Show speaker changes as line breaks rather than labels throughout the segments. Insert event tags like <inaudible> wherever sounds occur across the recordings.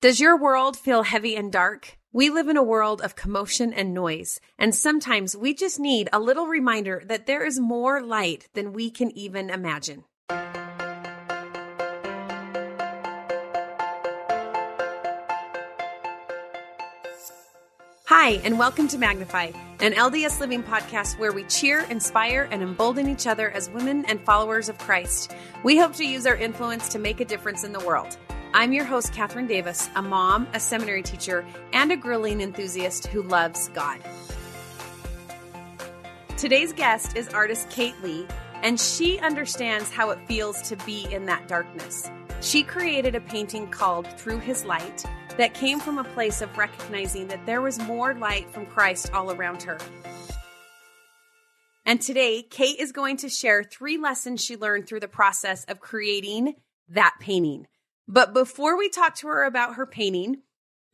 Does your world feel heavy and dark? We live in a world of commotion and noise, and sometimes we just need a little reminder that there is more light than we can even imagine. Hi, and welcome to Magnify, an LDS Living podcast where we cheer, inspire, and embolden each other as women and followers of Christ. We hope to use our influence to make a difference in the world. I'm your host, Kathryn Davis, a mom, a seminary teacher, and a grilling enthusiast who loves God. Today's guest is artist Kate Lee, and she understands how it feels to be in that darkness. She created a painting called Through His Light that came from a place of recognizing that there was more light from Christ all around her. And today, Kate is going to share three lessons she learned through the process of creating that painting. But before we talk to her about her painting,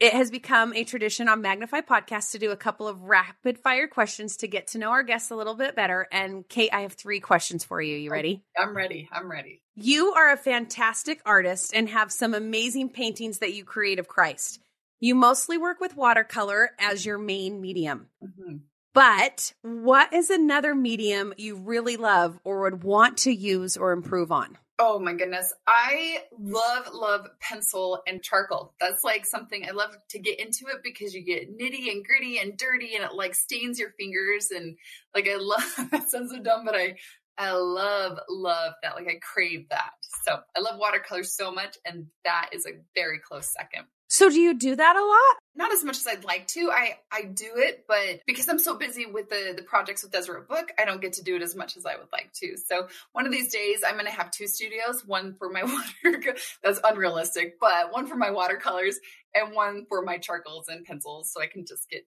it has become a tradition on Magnify Podcast to do a couple of rapid fire questions to get to know our guests a little bit better. And Kate, I have three questions for you. You ready?
I'm ready. I'm ready.
You are a fantastic artist and have some amazing paintings that you create of Christ. You mostly work with watercolor as your main medium. Mm-hmm. But what is another medium you really love or would want to use or improve on?
Oh my goodness. I love, love pencil and charcoal. That's like something I love to get into it because you get nitty and gritty and dirty and it like stains your fingers. And like, I love, <laughs> that sounds so dumb, but I, I love, love that. Like, I crave that. So I love watercolor so much. And that is a very close second.
So do you do that a lot?
Not as much as I'd like to. I I do it, but because I'm so busy with the the projects with Deseret Book, I don't get to do it as much as I would like to. So one of these days, I'm going to have two studios: one for my <laughs> water that's unrealistic, but one for my watercolors and one for my charcoals and pencils, so I can just get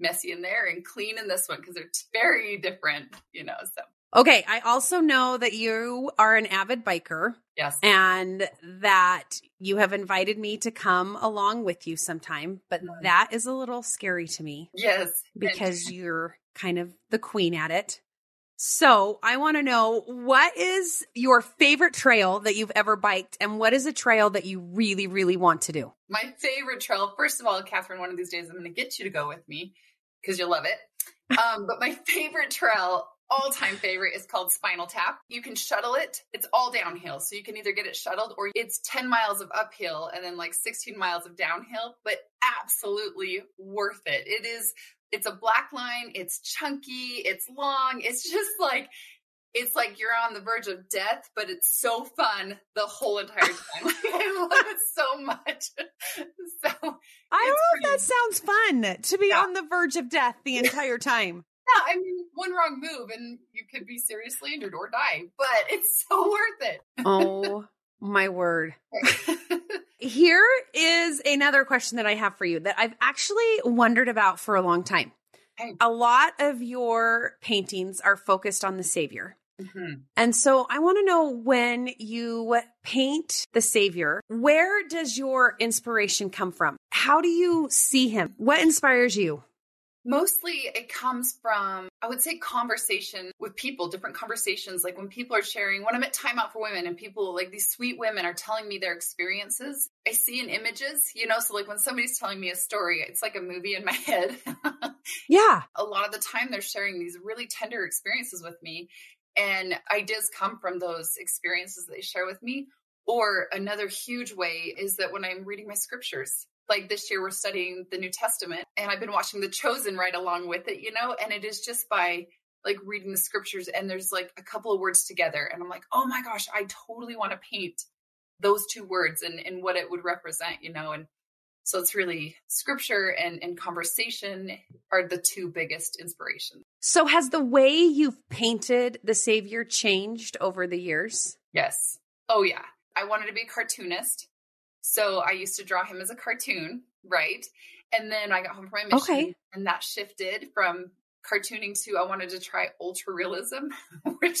messy in there and clean in this one because they're very different, you know. So
Okay. I also know that you are an avid biker.
Yes.
And that you have invited me to come along with you sometime, but mm-hmm. that is a little scary to me.
Yes.
Because you're kind of the queen at it. So I want to know what is your favorite trail that you've ever biked and what is a trail that you really, really want to do?
My favorite trail, first of all, Kathryn, one of these days I'm going to get you to go with me because you'll love it. Um, but my <laughs> favorite trail all time favorite is called Spinal Tap. You can shuttle it. It's all downhill. So you can either get it shuttled or it's 10 miles of uphill and then like 16 miles of downhill, but absolutely worth it. It is, it's a black line. It's chunky. It's long. It's just like, it's like you're on the verge of death, but it's so fun the whole entire time. <laughs> I love it so much. <laughs> So
I don't know if that sounds fun to be yeah. on the verge of death the <laughs> entire time.
Yeah, I mean, one wrong move and you could be seriously injured or die, but it's <laughs> so worth it.
oh my word. <laughs> Here is another question that I have for you that I've actually wondered about for a long time. A lot of your paintings are focused on the Savior. Mm-hmm. And so I want to know when you paint the Savior, where does your inspiration come from? How do you see him? What inspires you?
Mostly it comes from, I would say, conversation with people, different conversations. Like when people are sharing, when I'm at Time Out for Women and people, like these sweet women, are telling me their experiences, I see in images, you know? So, like when somebody's telling me a story, it's like a movie in my <laughs> head.
yeah.
A lot of the time they're sharing these really tender experiences with me. And ideas come from those experiences that they share with me. Or another huge way is that when I'm reading my scriptures, like this year we're studying the New Testament and I've been watching The Chosen right along with it, you know, and it is just by like reading the scriptures and there's like a couple of words together and I'm like, "Oh my gosh, I totally want to paint those two words and and what it would represent, you know." And so it's really scripture and and conversation are the two biggest inspirations.
So has the way you've painted the savior changed over the years?
Yes. Oh yeah. I wanted to be a cartoonist so I used to draw him as a cartoon, right? And then I got home from my mission okay. and that shifted from cartooning to I wanted to try ultra realism, <laughs> which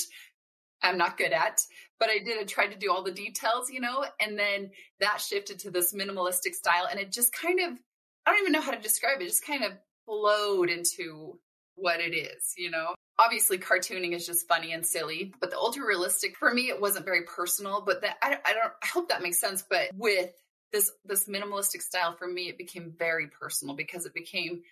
I'm not good at, but I did. I tried to do all the details, you know, and then that shifted to this minimalistic style. And it just kind of, I don't even know how to describe it, it just kind of flowed into what it is, you know? Obviously, cartooning is just funny and silly, but the ultra realistic for me, it wasn't very personal. But that I, I don't, I hope that makes sense. But with this this minimalistic style for me it became very personal because it became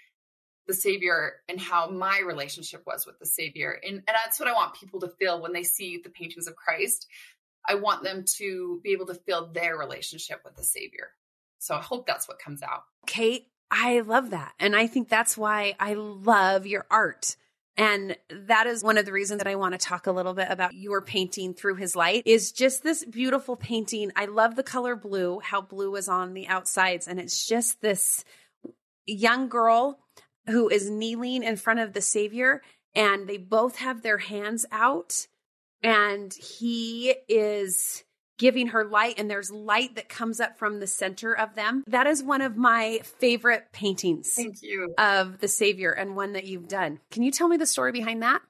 the savior and how my relationship was with the savior and, and that's what i want people to feel when they see the paintings of christ i want them to be able to feel their relationship with the savior so i hope that's what comes out
kate i love that and i think that's why i love your art and that is one of the reasons that I want to talk a little bit about your painting through his light is just this beautiful painting. I love the color blue, how blue is on the outsides. And it's just this young girl who is kneeling in front of the Savior, and they both have their hands out, and he is giving her light, and there's light that comes up from the center of them. That is one of my favorite paintings.
Thank you.
Of the Savior, and one that you've done. Can you tell me the story behind that?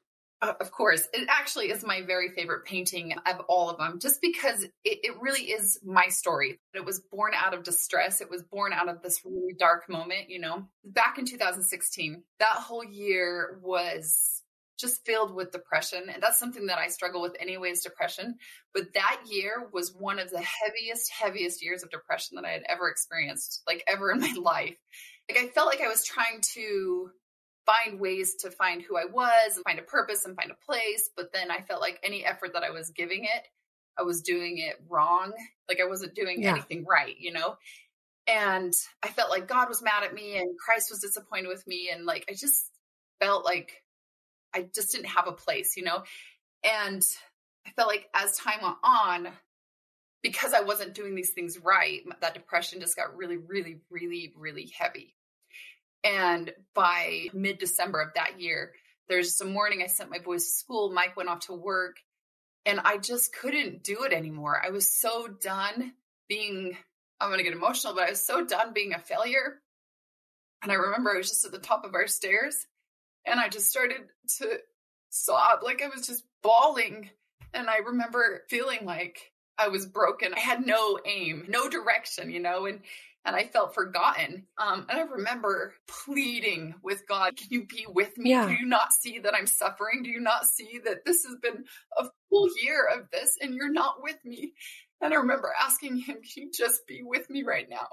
Uh, of course. It actually is my very favorite painting of all of them, just because it, it, really is my story. It was born out of distress. It was born out of this really dark moment, you know. Back in 2016, that whole year was just filled with depression. And that's something that I struggle with, anyways, depression. But that year was one of the heaviest, heaviest years of depression that I had ever experienced, like ever in <laughs> my life. Like I felt like I was trying to find ways to find who I was and find a purpose and find a place. But then I felt like any effort that I was giving it, I was doing it wrong. Like I wasn't doing yeah. anything right, you know? And I felt like God was mad at me and Christ was disappointed with me. And like, I just felt like I just didn't have a place, you know? And I felt like as time went on, because I wasn't doing these things right, that depression just got really, really, really, really heavy. And by mid December of that year, there's some morning I sent my boys to school. Mike went off to work, and I just couldn't do it anymore. I was so done being, I'm going to get emotional, but I was so done being a failure. And I remember I was just at the top of our stairs and I just started to sob like I was just bawling. And I remember feeling like I was broken. I had no aim, no direction, you know, and and I felt forgotten. Um, and I remember pleading with God, Can you be with me? Yeah. Do you not see that I'm suffering? Do you not see that this has been a full year of this and you're not with me? And I remember asking him, Can you just be with me right now?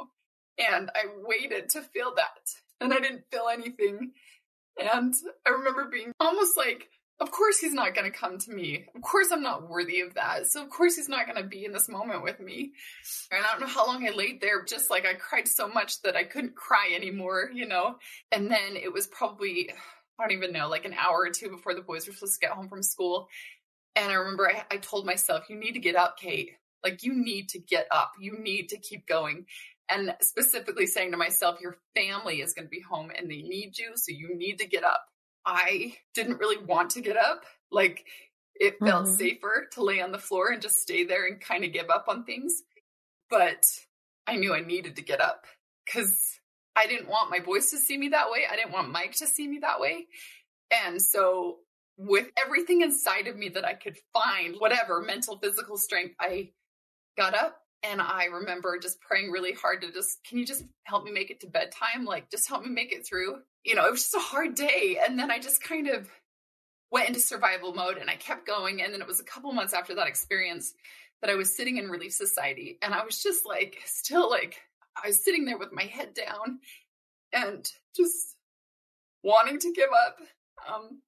And I waited to feel that. And I didn't feel anything. And I remember being almost like of course he's not going to come to me. Of course I'm not worthy of that. So of course he's not going to be in this moment with me. And I don't know how long I laid there, just like I cried so much that I couldn't cry anymore, you know? And then it was probably, I don't even know, like an hour or two before the boys were supposed to get home from school. And I remember I, I told myself, you need to get up, Kate. Like you need to get up. You need to keep going and specifically saying to myself, your family is going to be home and they need you. So you need to get up. I didn't really want to get up. Like it felt mm-hmm. safer to lay on the floor and just stay there and kind of give up on things. But I knew I needed to get up because I didn't want my boys to see me that way. I didn't want Mike to see me that way. And so, with everything inside of me that I could find, whatever mental, physical strength, I got up and I remember just praying really hard to just, can you just help me make it to bedtime? Like, just help me make it through. You know, it was just a hard day. And then I just kind of went into survival mode and I kept going. And then it was a couple months after that experience that I was sitting in Relief Society. And I was just like, still like, I was sitting there with my head down and just wanting to give up. Um,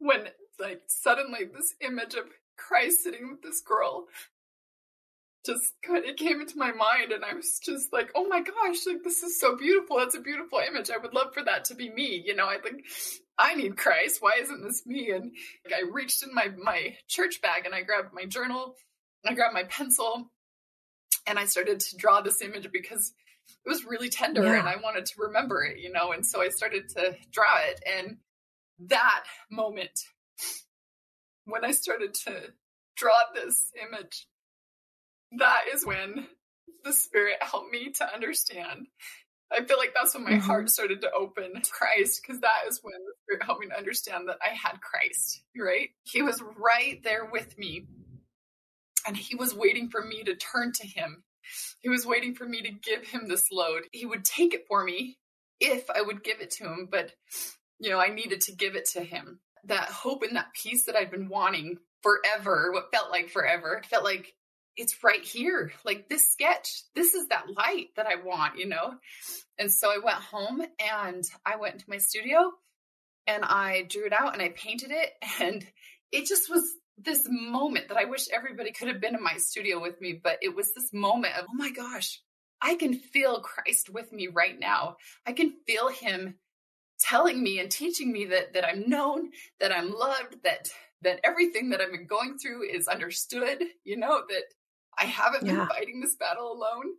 when like suddenly this image of Christ sitting with this girl just kind of came into my mind and I was just like, oh my gosh, like this is so beautiful. That's a beautiful image. I would love for that to be me. You know, I think I need Christ. Why isn't this me? And like, I reached in my my church bag and I grabbed my journal, and I grabbed my pencil, and I started to draw this image because it was really tender yeah. and I wanted to remember it, you know, and so I started to draw it. And that moment when I started to draw this image that is when the spirit helped me to understand. I feel like that's when my mm-hmm. heart started to open to Christ because that is when the spirit helped me to understand that I had Christ, right? He was right there with me and he was waiting for me to turn to him. He was waiting for me to give him this load. He would take it for me if I would give it to him, but you know, I needed to give it to him. That hope and that peace that I'd been wanting forever, what felt like forever, felt like it's right here. Like this sketch, this is that light that I want, you know? And so I went home and I went into my studio and I drew it out and I painted it. <laughs> And it just was this moment that I wish everybody could have been in my studio with me. But it was this moment of, oh my gosh, I can feel Christ with me right now. I can feel him telling me and teaching me that that I'm known, that I'm loved, that that everything that I've been going through is understood, you know, that I haven't yeah. been fighting this battle alone.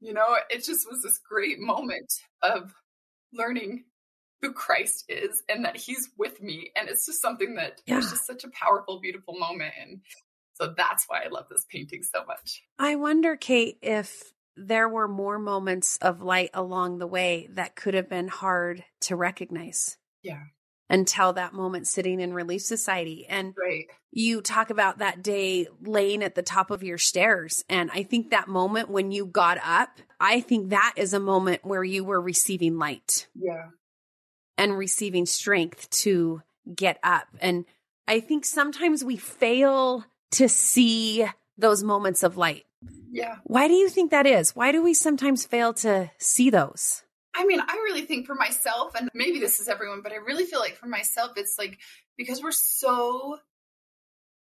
You know, it just was this great moment of learning who Christ is and that he's with me. And it's just something that yeah. just such a powerful, beautiful moment. And so that's why I love this painting so much.
I wonder, Kate, if there were more moments of light along the way that could have been hard to recognize.
Yeah.
Until that moment sitting in Relief Society. And
right.
you talk about that day laying at the top of your stairs. And I think that moment when you got up, I think that is a moment where you were receiving light.
Yeah.
And receiving strength to get up. And I think sometimes we fail to see those moments of light.
Yeah.
Why do you think that is? Why do we sometimes fail to see those?
I mean, I really think for myself, and maybe this is everyone, but I really feel like for myself, it's like because we're so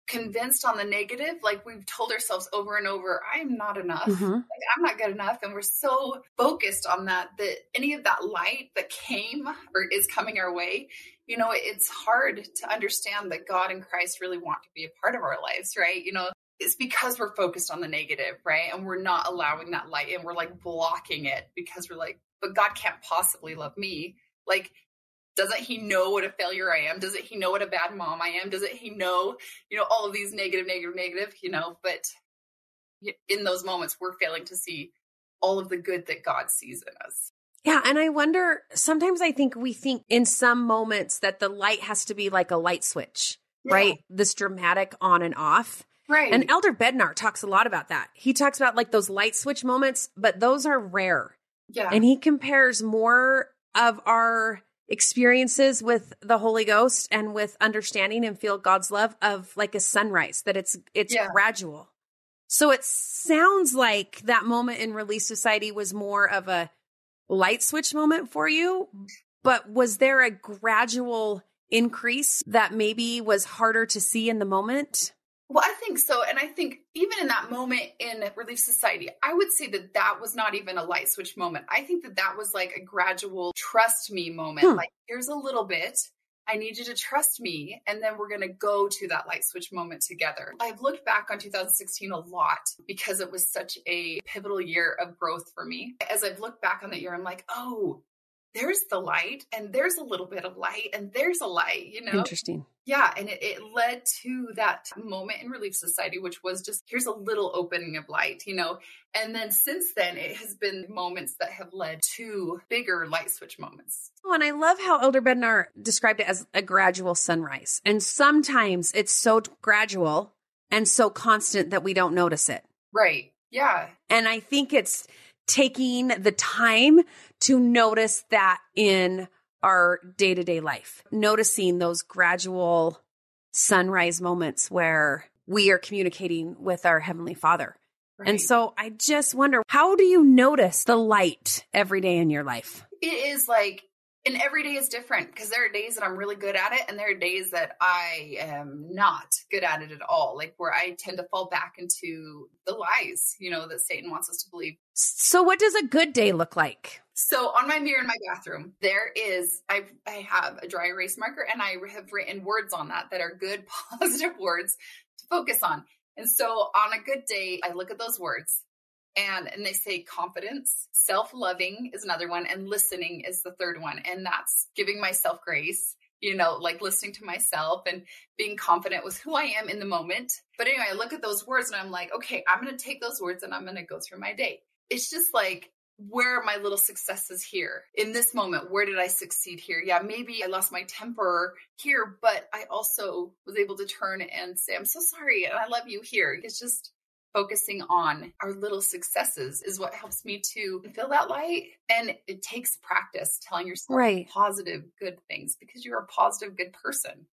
convinced on the negative, like we've told ourselves over and over, I am not enough. Mm-hmm. Like, I'm not good enough. And we're so focused on that, that any of that light that came or is coming our way, you know, it's hard to understand that God and Christ really want to be a part of our lives, right? You know, it's because we're focused on the negative, right? And we're not allowing that light and we're like blocking it because we're like, but God can't possibly love me. Like, doesn't he know what a failure I am? Doesn't he know what a bad mom I am? Doesn't he know, you know, all of these negative, negative, negative, you know? But in those moments, we're failing to see all of the good that God sees in us.
Yeah. And I wonder, sometimes I think we think in some moments that the light has to be like a light switch, yeah. right? This dramatic on and off.
Right.
And Elder Bednar talks a lot about that. He talks about like those light switch moments, but those are rare.
Yeah.
And he compares more of our experiences with the Holy Ghost and with understanding and feel God's love of like a sunrise, that it's it's yeah. gradual. So it sounds like that moment in Relief Society was more of a light switch moment for you, but was there a gradual increase that maybe was harder to see in the moment?
Well, I think so. And I think even in that moment in Relief Society, I would say that that was not even a light switch moment. I think that that was like a gradual trust me moment. Hmm. Like, here's a little bit. I need you to trust me. And then we're going to go to that light switch moment together. I've looked back on 2016 a lot because it was such a pivotal year of growth for me. As I've looked back on that year, I'm like, oh, there's the light and there's a little bit of light and there's a light, you know?
Interesting.
Yeah. And it, it, led to that moment in Relief Society, which was just here's a little opening of light, you know? And then since then, it has been moments that have led to bigger light switch moments.
Oh, and I love how Elder Bednar described it as a gradual sunrise. And sometimes it's so gradual and so constant that we don't notice it.
Right. Yeah.
And I think it's taking the time to notice that in our day to day life, noticing those gradual sunrise moments where we are communicating with our Heavenly Father. Right. And so I just wonder, how do you notice the light every day in your life?
It is like and every day is different because there are days that I'm really good at it, and there are days that I am not good at it at all. Like where I tend to fall back into the lies, you know, that Satan wants us to believe.
So, what does a good day look like?
So, on my mirror in my bathroom, there is I I have a dry erase marker, and I have written words on that that are good, <laughs> positive words to focus on. And so, on a good day, I look at those words and and they say confidence self-loving is another one and listening is the third one. And that's giving myself grace you know like listening to myself and being confident with who i am in the moment. But anyway i look at those words and i'm like okay i'm going to take those words and i'm going to go through my day. It's just like where are my little successes here? In this moment where did i succeed here? Yeah maybe i lost my temper here but i also was able to turn and say i'm so sorry and i love you here. It's just focusing on our little successes is what helps me to feel that light. And it takes practice telling yourself right. positive, good things because you're a positive, good person.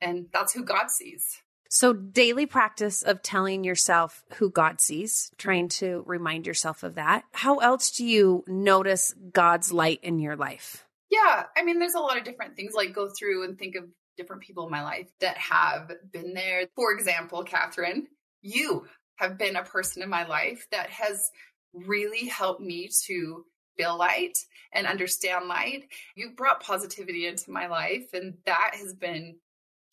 And that's who God sees.
So, daily practice of telling yourself who God sees, trying to remind yourself of that. How else do you notice God's light in your life?
Yeah, I mean, there's a lot of different things like go through and think of different people in my life that have been there. For example, Kathryn, you have been a person in my life that has really helped me to feel light and understand light. You've brought positivity into my life, and that has been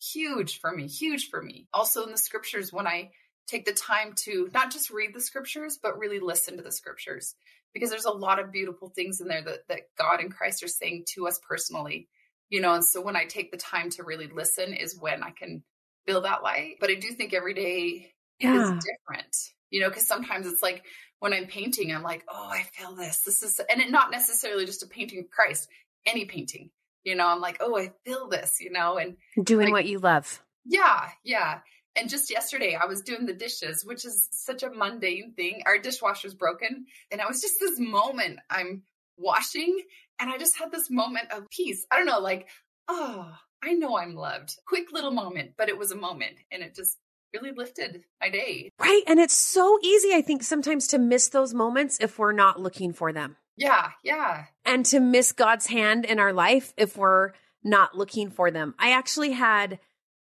huge for me, huge for me. Also, in the scriptures, when I take the time to not just read the scriptures, but really listen to the scriptures, because there's a lot of beautiful things in there that, that God and Christ are saying to us personally, you know. And so when I take the time to really listen, is when I can feel that light. But I do think every day yeah. is different, you know, because sometimes it's like when I'm painting, I'm like, oh, I feel this. This is, and it not necessarily just a painting of Christ, any painting you know i'm like oh i feel this you know and
doing
like,
what you love
yeah yeah and just yesterday i was doing the dishes which is such a mundane thing our dishwasher's broken and i was just this moment i'm washing and i just had this moment of peace i don't know like oh i know i'm loved quick little moment but it was a moment and it just really lifted my day
right and it's so easy i think sometimes to miss those moments if we're not looking for them
yeah, yeah.
And to miss God's hand in our life if we're not looking for them. I actually had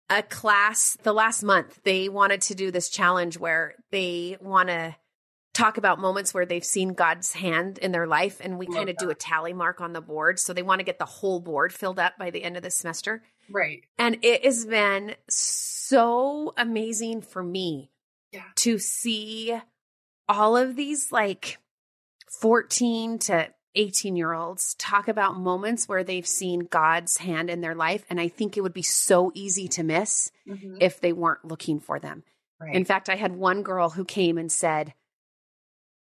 a class the last month. They wanted to do this challenge where they want to talk about moments where they've seen God's hand in their life and we oh kind of do a tally mark on the board. So they want to get the whole board filled up by the end of the semester.
Right.
And it has been so amazing for me
yeah.
to see all of these like 14 to 18 year olds talk about moments where they've seen God's hand in their life. And I think it would be so easy to miss mm-hmm. if they weren't looking for them. Right. In fact, I had one girl who came and said,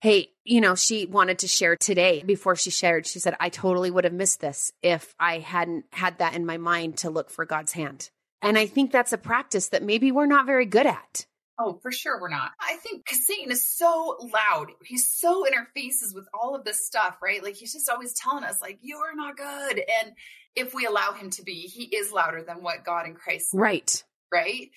Hey, you know, she wanted to share today before she shared. She said, I totally would have missed this if I hadn't had that in my mind to look for God's hand. And I think that's a practice that maybe we're not very good at.
Oh, for sure we're not. I think because Satan is so loud. He's so in our faces with all of this stuff, right? Like he's just always telling us, like, you are not good. And if we allow him to be, he is louder than what God and Christ.
Right.
Right.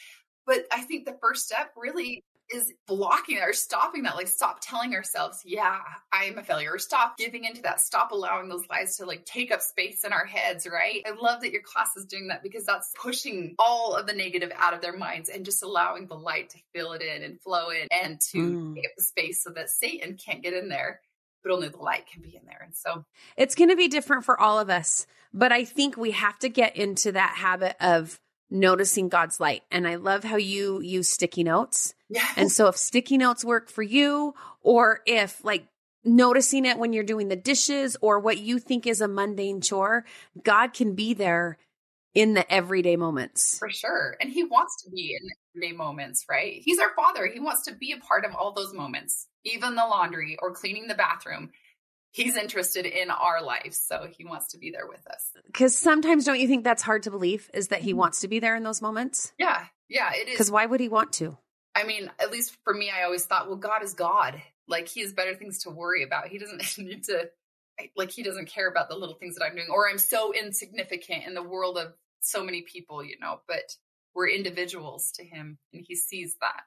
But I think the first step really is blocking that or stopping that. Like, stop telling ourselves, yeah, I am a failure. Or stop giving into that. Stop allowing those lies to like take up space in our heads, right? I love that your class is doing that because that's pushing all of the negative out of their minds and just allowing the light to fill it in and flow in and to mm. take up the space so that Satan can't get in there but only the light can be in there. And so
it's going to be different for all of us. But I think we have to get into that habit of noticing God's light. And I love how you use sticky notes.
Yes.
And so if sticky notes work for you, or if like noticing it when you're doing the dishes or what you think is a mundane chore, God can be there in the everyday moments.
For sure. And he wants to be in everyday moments, right? He's our father. He wants to be a part of all those moments, even the laundry or cleaning the bathroom he's interested in our life so he wants to be there with us.
Because sometimes don't you think that's hard to believe is that he mm-hmm. wants to be there in those moments?
Yeah yeah it is.
Because why would he want to?
I mean at least for me i always thought well god is god. Like he has better things to worry about. He doesn't <laughs> need to like he doesn't care about the little things that i'm doing or i'm so insignificant in the world of so many people you know but we're individuals to him and he sees that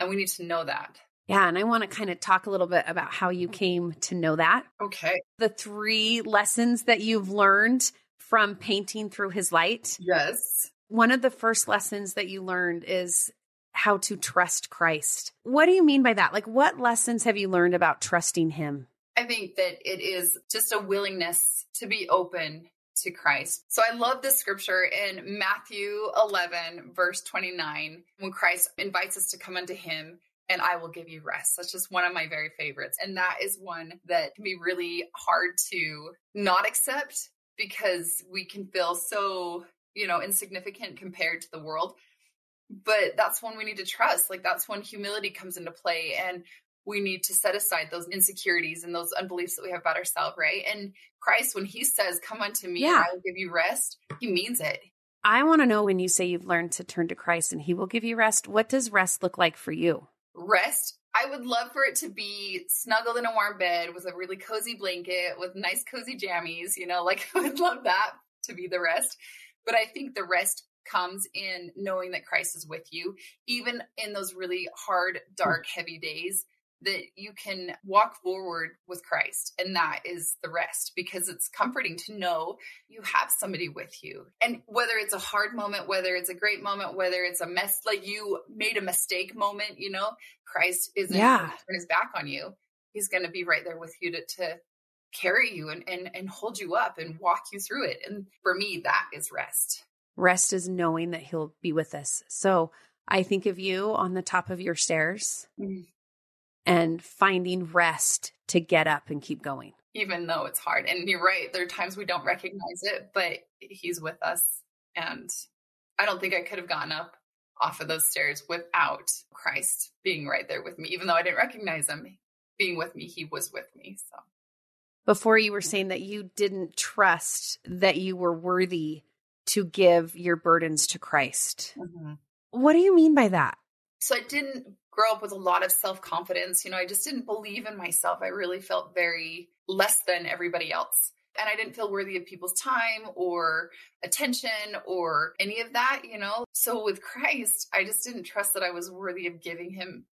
and we need to know that
yeah, and I want to kind of talk a little bit about how you came to know that.
Okay.
The three lessons that you've learned from painting through his light.
Yes.
One of the first lessons that you learned is how to trust Christ. What do you mean by that? Like, what lessons have you learned about trusting him?
I think that it is just a willingness to be open to Christ. So I love this scripture in Matthew 11, verse 29, when Christ invites us to come unto him and I will give you rest. That's just one of my very favorites. And that is one that can be really hard to not accept because we can feel so, you know, insignificant compared to the world. But that's when we need to trust. Like that's when humility comes into play and we need to set aside those insecurities and those unbeliefs that we have about ourselves, right? And Christ, when he says, Come unto me, yeah. I will give you rest, he means it.
I want to know when you say you've learned to turn to Christ and he will give you rest, what does rest look like for you?
Rest. I would love for it to be snuggled in a warm bed with a really cozy blanket with nice cozy jammies, you know, <laughs> like I would love that to be the rest. But I think the rest comes in knowing that Christ is with you, even in those really hard, dark, heavy days that you can walk forward with Christ. And that is the rest because it's comforting to know you have somebody with you. And whether it's a hard moment, whether it's a great moment, whether it's a mess, like you made a mistake moment, you know, Christ isn't
Yeah.
going to turn his back on you. He's going to be right there with you to, to carry you and, and, and hold you up and walk you through it. And for me, that is rest.
Rest is knowing that he'll be with us. So I think of you on the top of your stairs
Mm.
And finding rest to get up and keep going.
even though it's hard. And you're right, there are times we don't recognize it, but he's with us. And I don't think I could have gotten up off of those stairs without Christ being right there with me. Even though I didn't recognize him being with me, he was with me. So
Before you were saying that you didn't trust that you were worthy to give your burdens to Christ. Mm-hmm. What do you mean by that?
so I didn't grow up with a lot of self confidence. You know, I just didn't believe in myself. I really felt very less than everybody else. And I didn't feel worthy of people's time or attention or any of that, you know? So with Christ, I just didn't trust that I was worthy of giving him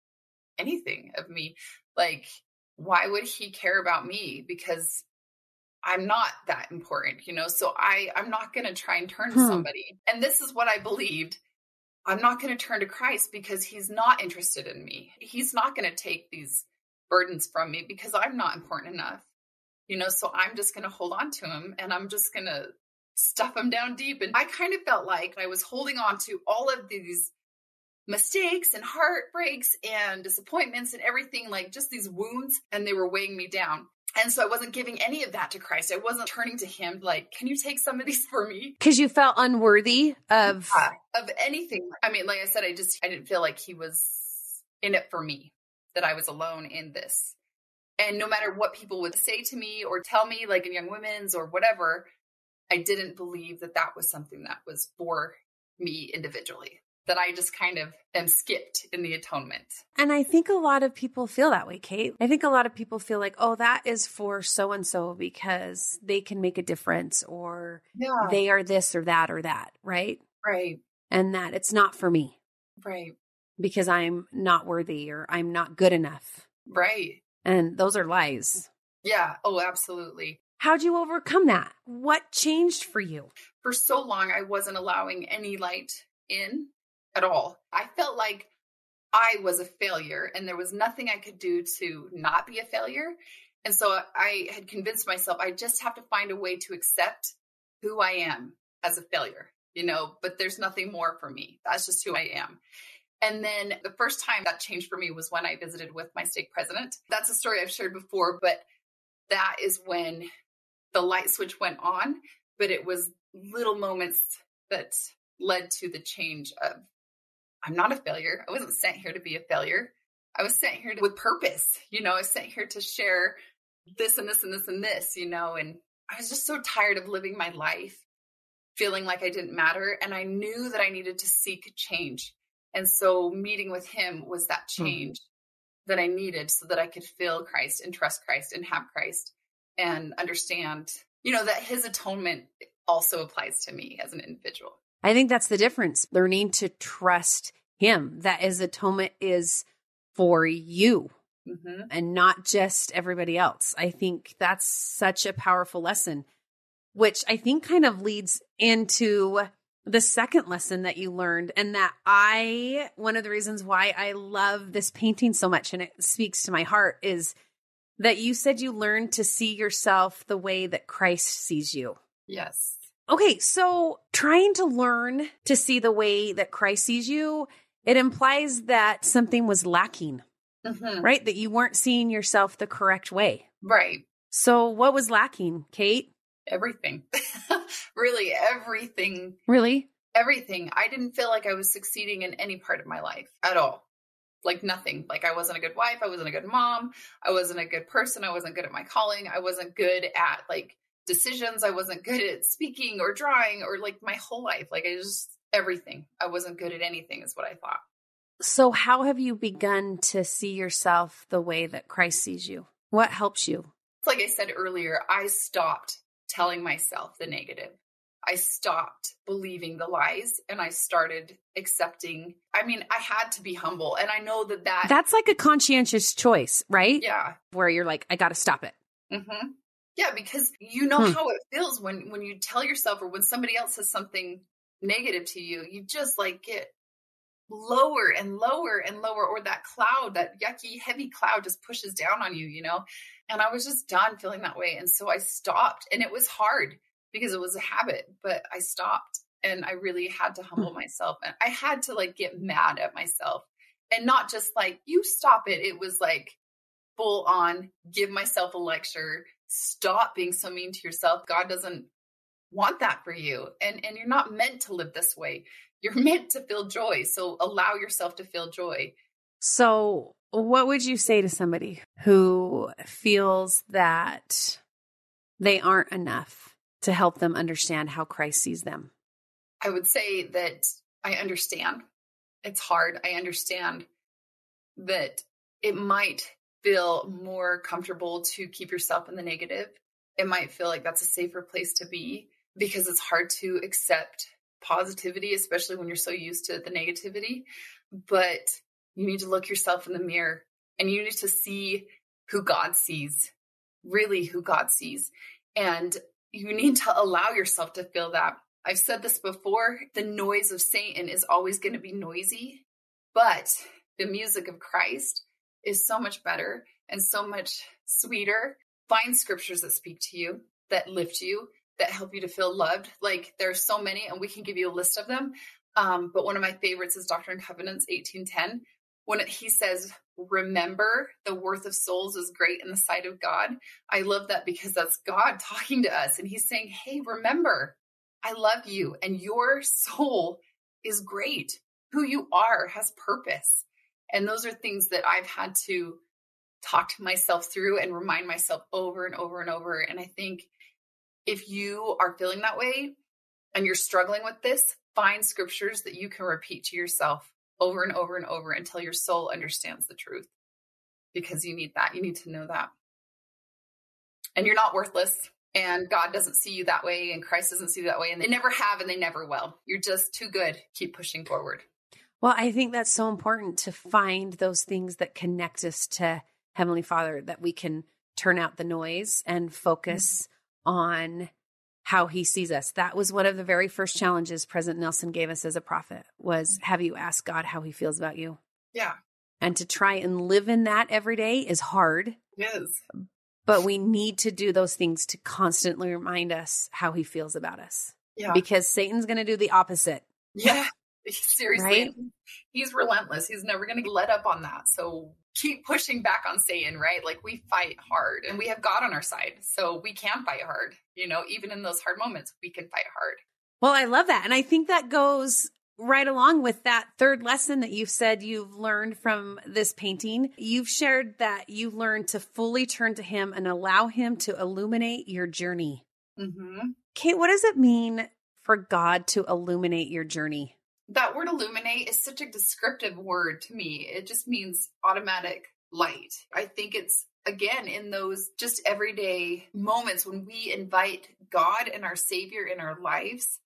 anything of me. Like, why would he care about me? Because I'm not that important, you know? So I, I'm not going to try and turn to
Hmm.
somebody. And this is what I believed. I'm not going to turn to Christ because he's not interested in me. He's not going to take these burdens from me because I'm not important enough. You know, so I'm just going to hold on to him and I'm just going to stuff him down deep. And I kind of felt like I was holding on to all of these mistakes and heartbreaks and disappointments and everything, like just these wounds, and they were weighing me down. And so I wasn't giving any of that to Christ. I wasn't turning to him like, can you take some of these <laughs> for me?
Because you felt unworthy of.
Yeah, of anything. I mean, like I said, I just I didn't feel like he was in it for me, that I was alone in this. And no matter what people would say to me or tell me, like in Young Women's or whatever, I didn't believe that that was something that was for me individually. That I just kind of am skipped in the atonement.
And I think a lot of people feel that way, Kate. I think a lot of people feel like, oh, that is for so and so because they can make a difference or
Yeah.
they are this or that or that, right?
right.
And that it's not for me
Right.
because I'm not worthy or I'm not good enough.
Right.
And those are lies.
Yeah. Oh, absolutely.
How'd you overcome that? What changed for you?
for so long I wasn't allowing any light in at all. I felt like I was a failure and there was nothing I could do to not be a failure. And so I had convinced myself I just have to find a way to accept who I am as a failure, you know, but there's nothing more for me. That's just who I am. And then the first time that changed for me was when I visited with my stake president. That's a story I've shared before, but that is when the light switch went on. But it was little moments that led to the change of I'm not a failure. I wasn't sent here to be a failure. I was sent here to, with purpose. You know, I was sent here to share this and this and this and this, you know, and I was just so tired of living my life feeling like I didn't matter. And I knew that I needed to seek change. And so meeting with him was that
Hmm.
change that I needed so that I could feel Christ and trust Christ and have Christ and understand, you know, that his atonement also applies to me as an individual.
I think that's the difference. Learning to trust him, that his atonement is for you
hmm
and not just everybody else. I think that's such a powerful lesson, which I think kind of leads into the second lesson that you learned. And that I, one of the reasons why I love this painting so much and it speaks to my heart is that you said you learned to see yourself the way that Christ sees you.
Yes.
Okay, so trying to learn to see the way that Christ sees you, it implies that something was lacking,
hmm
right? That you weren't seeing yourself the correct way.
Right.
So, what was lacking, Kate?
Everything. <laughs> really, everything.
Really?
Everything. I didn't feel like I was succeeding in any part of my life at all. Like nothing. Like I wasn't a good wife. I wasn't a good mom. I wasn't a good person. I wasn't good at my calling. I wasn't good at like decisions. I wasn't good at speaking or drawing or like my whole life. Like I just, everything. I wasn't good at anything, is what I thought.
So, how have you begun to see yourself the way that Christ sees you? What helps you?
Like I said earlier, I stopped telling myself the negative. I stopped believing the lies and I started accepting. I mean, I had to be humble. And I know that that.
That's like a conscientious choice, right?
Yeah.
Where you're like, I got to stop it.
Mm-hmm. Yeah, because you know hmm. how it feels when when you tell yourself or when somebody else says something negative to you, you just like get lower and lower and lower, or that cloud, that yucky, heavy cloud just pushes down on you, you know? And I was just done feeling that way. And so I stopped. And it was hard because it was a habit, but I stopped and I really had to humble hmm. myself. And I had to like get mad at myself and not just like, you stop it. It was like full on give myself a lecture, stop being so mean to yourself. God doesn't want that for you. And and you're not meant to live this way. You're <laughs> meant to feel joy. So allow yourself to feel joy.
So, what would you say to somebody who feels that they aren't enough to help them understand how Christ sees them?
I would say that I understand. It's hard. I understand that it might feel more comfortable to keep yourself in the negative. It might feel like that's a safer place to be because it's hard to accept positivity, especially when you're so used to the negativity. But you need to look yourself in the mirror and you need to see who God sees, really who God sees. And you need to allow yourself to feel that. I've said this before the noise of Satan is always going to be noisy, but the music of Christ is so much better and so much sweeter. Find scriptures that speak to you, that lift you, that help you to feel loved. Like there's so many, and we can give you a list of them. Um, but one of my favorites is Doctrine and Covenants 1810. When it, he says, Remember the worth of souls is great in the sight of God. I love that because that's God <laughs> talking to us. And he's saying, Hey, remember, I love you, and your soul is great. Who you are has purpose. And those are things that I've had to talk to myself through and remind myself over and over and over. And I think if you are feeling that way and you're struggling with this, find scriptures that you can repeat to yourself over and over and over until your soul understands the truth because you need that. You need to know that. And you're not worthless. And God doesn't see you that way, and Christ doesn't see you that way, and they never have, and they never will. You're just too good. Keep pushing forward.
Well, I think that's so important to find those things that connect us to Heavenly Father, that we can turn out the noise and focus mm-hmm. on how he sees us. That was one of the very first challenges President Nelson gave us as a prophet was mm-hmm. have you asked God how he feels about you?
Yeah.
And to try and live in that every day is hard.
Yes.
But we need to do those things to constantly remind us how he feels about us.
Yeah.
Because Satan's going to do the opposite.
Yeah. <laughs> Seriously. Right? He's relentless. He's never going to let up on that. So keep pushing back on Satan, right? Like we fight hard and we have God on our side. So we can fight hard. You know, even in those hard moments, we can fight hard.
Well, I love that. And I think that goes right along with that third lesson that you've said you've learned from this painting. You've shared that you learned to fully turn to Him and allow Him to illuminate your journey. Mm-hmm. Kate, what does it mean for God to illuminate your journey?
That word illuminate is such a descriptive word to me. It just means automatic light. I think it's again in those just everyday moments when we invite God and our Savior in our lives.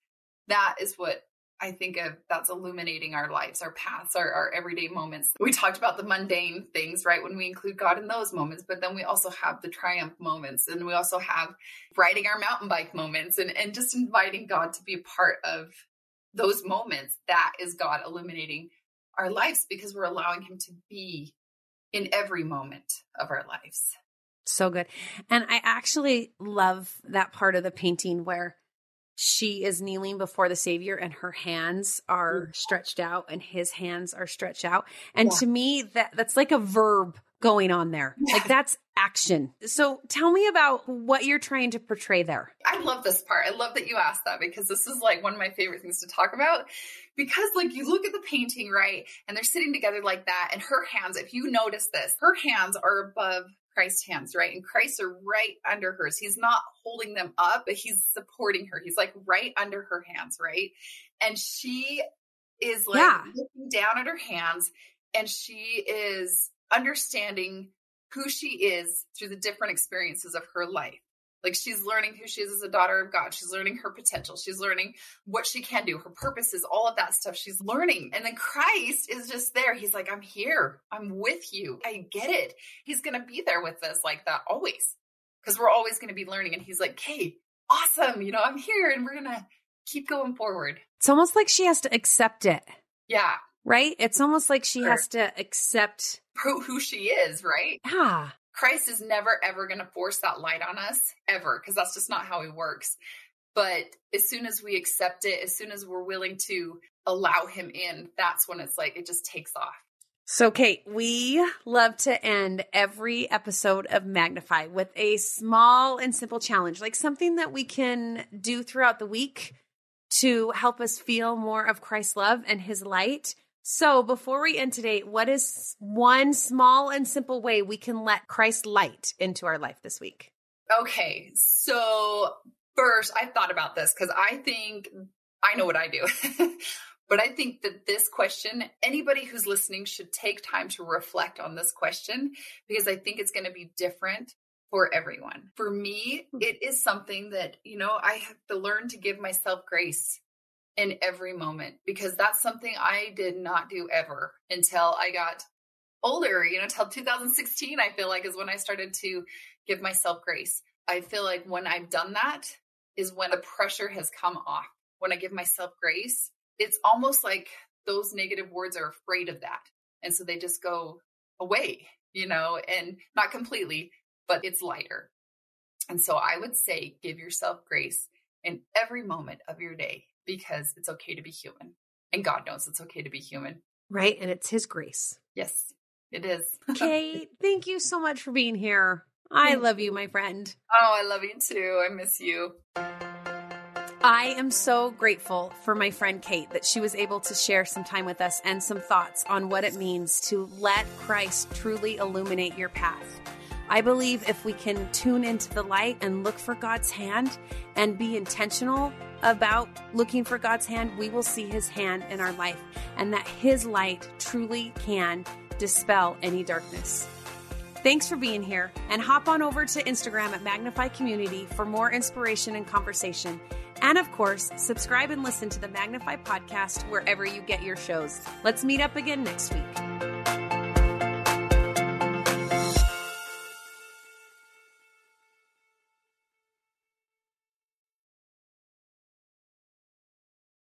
That is what I think of that's illuminating our lives, our paths, our, our everyday moments. We talked about the mundane things, right? When we include God in those moments, but then we also have the triumph moments and we also have riding our mountain bike moments and, and just inviting God to be a part of those moments, that is God illuminating our lives because we're allowing Him to be in every moment of our lives.
So good. And I actually love that part of the painting where she is kneeling before the Savior and her hands are mm. stretched out and his hands are stretched out. And yeah. to me, that that's like a verb going on there. Yeah. Like that's action. So tell me about what you're trying to portray there.
I love this part. I love that you asked that because this is like one of my favorite things to talk about. Because like you look at the painting, right? And they're sitting together like that. And her hands, if you notice this, her hands are above Christ's hands, right? And Christ are right under hers. He's not holding them up, but he's supporting her. He's like right under her hands, right? And she is like yeah. looking down at her hands and she is understanding who she is through the different experiences of her life. Like she's learning who she is as a daughter of God. She's learning her potential. She's learning what she can do, her purposes, all of that stuff. She's learning. And then Christ is just there. He's like, I'm here. I'm with you. I get it. He's going to be there with us like that always because we're always going to be learning. And he's like, Hey, awesome. You know, I'm here and we're going to keep going forward.
It's almost like she has to accept it.
Yeah.
Right? It's almost like she sure. has to accept
who she is, right?
Yeah.
Christ is never ever going to force that light on us ever because that's just not how he works. But as soon as we accept it, as soon as we're willing to allow him in, that's when it's like it just takes off.
So, Kate, we love to end every episode of Magnify with a small and simple challenge, like something that we can do throughout the week to help us feel more of Christ's love and his light. So, before we end today, what is one small and simple way we can let Christ's light into our life this week?
Okay. So, first, I thought about this because I think I know what I do. <laughs> But I think that this question, anybody who's listening should take time to reflect on this question because I think it's going to be different for everyone. For me, hmm. it is something that, you know, I have to learn to give myself grace in every moment because that's something I did not do ever until I got older, you know, until 2016, I feel like is when I started to give myself grace. I feel like when I've done that is when the pressure has come off. When I give myself grace, it's almost like those negative words are afraid of that. And so they just go away, you know, and not completely, but it's lighter. And so I would say give yourself grace in every moment of your day because it's okay to be human. And God knows it's okay to be human.
Right. And it's His grace.
Yes, it is. <laughs>
Kate, thank you so much for being here. I love you, my friend.
Oh, I love you too. I miss you.
I am so grateful for my friend Kate that she was able to share some time with us and some thoughts on what it means to let Christ truly illuminate your path. I believe if we can tune into the light and look for God's hand and be intentional about looking for God's hand, we will see his hand in our life and that his light truly can dispel any darkness. Thanks for being here and hop on over to Instagram at Magnify Community for more inspiration and conversation. And of course, subscribe and listen to the Magnify podcast wherever you get your shows. Let's meet up again next week.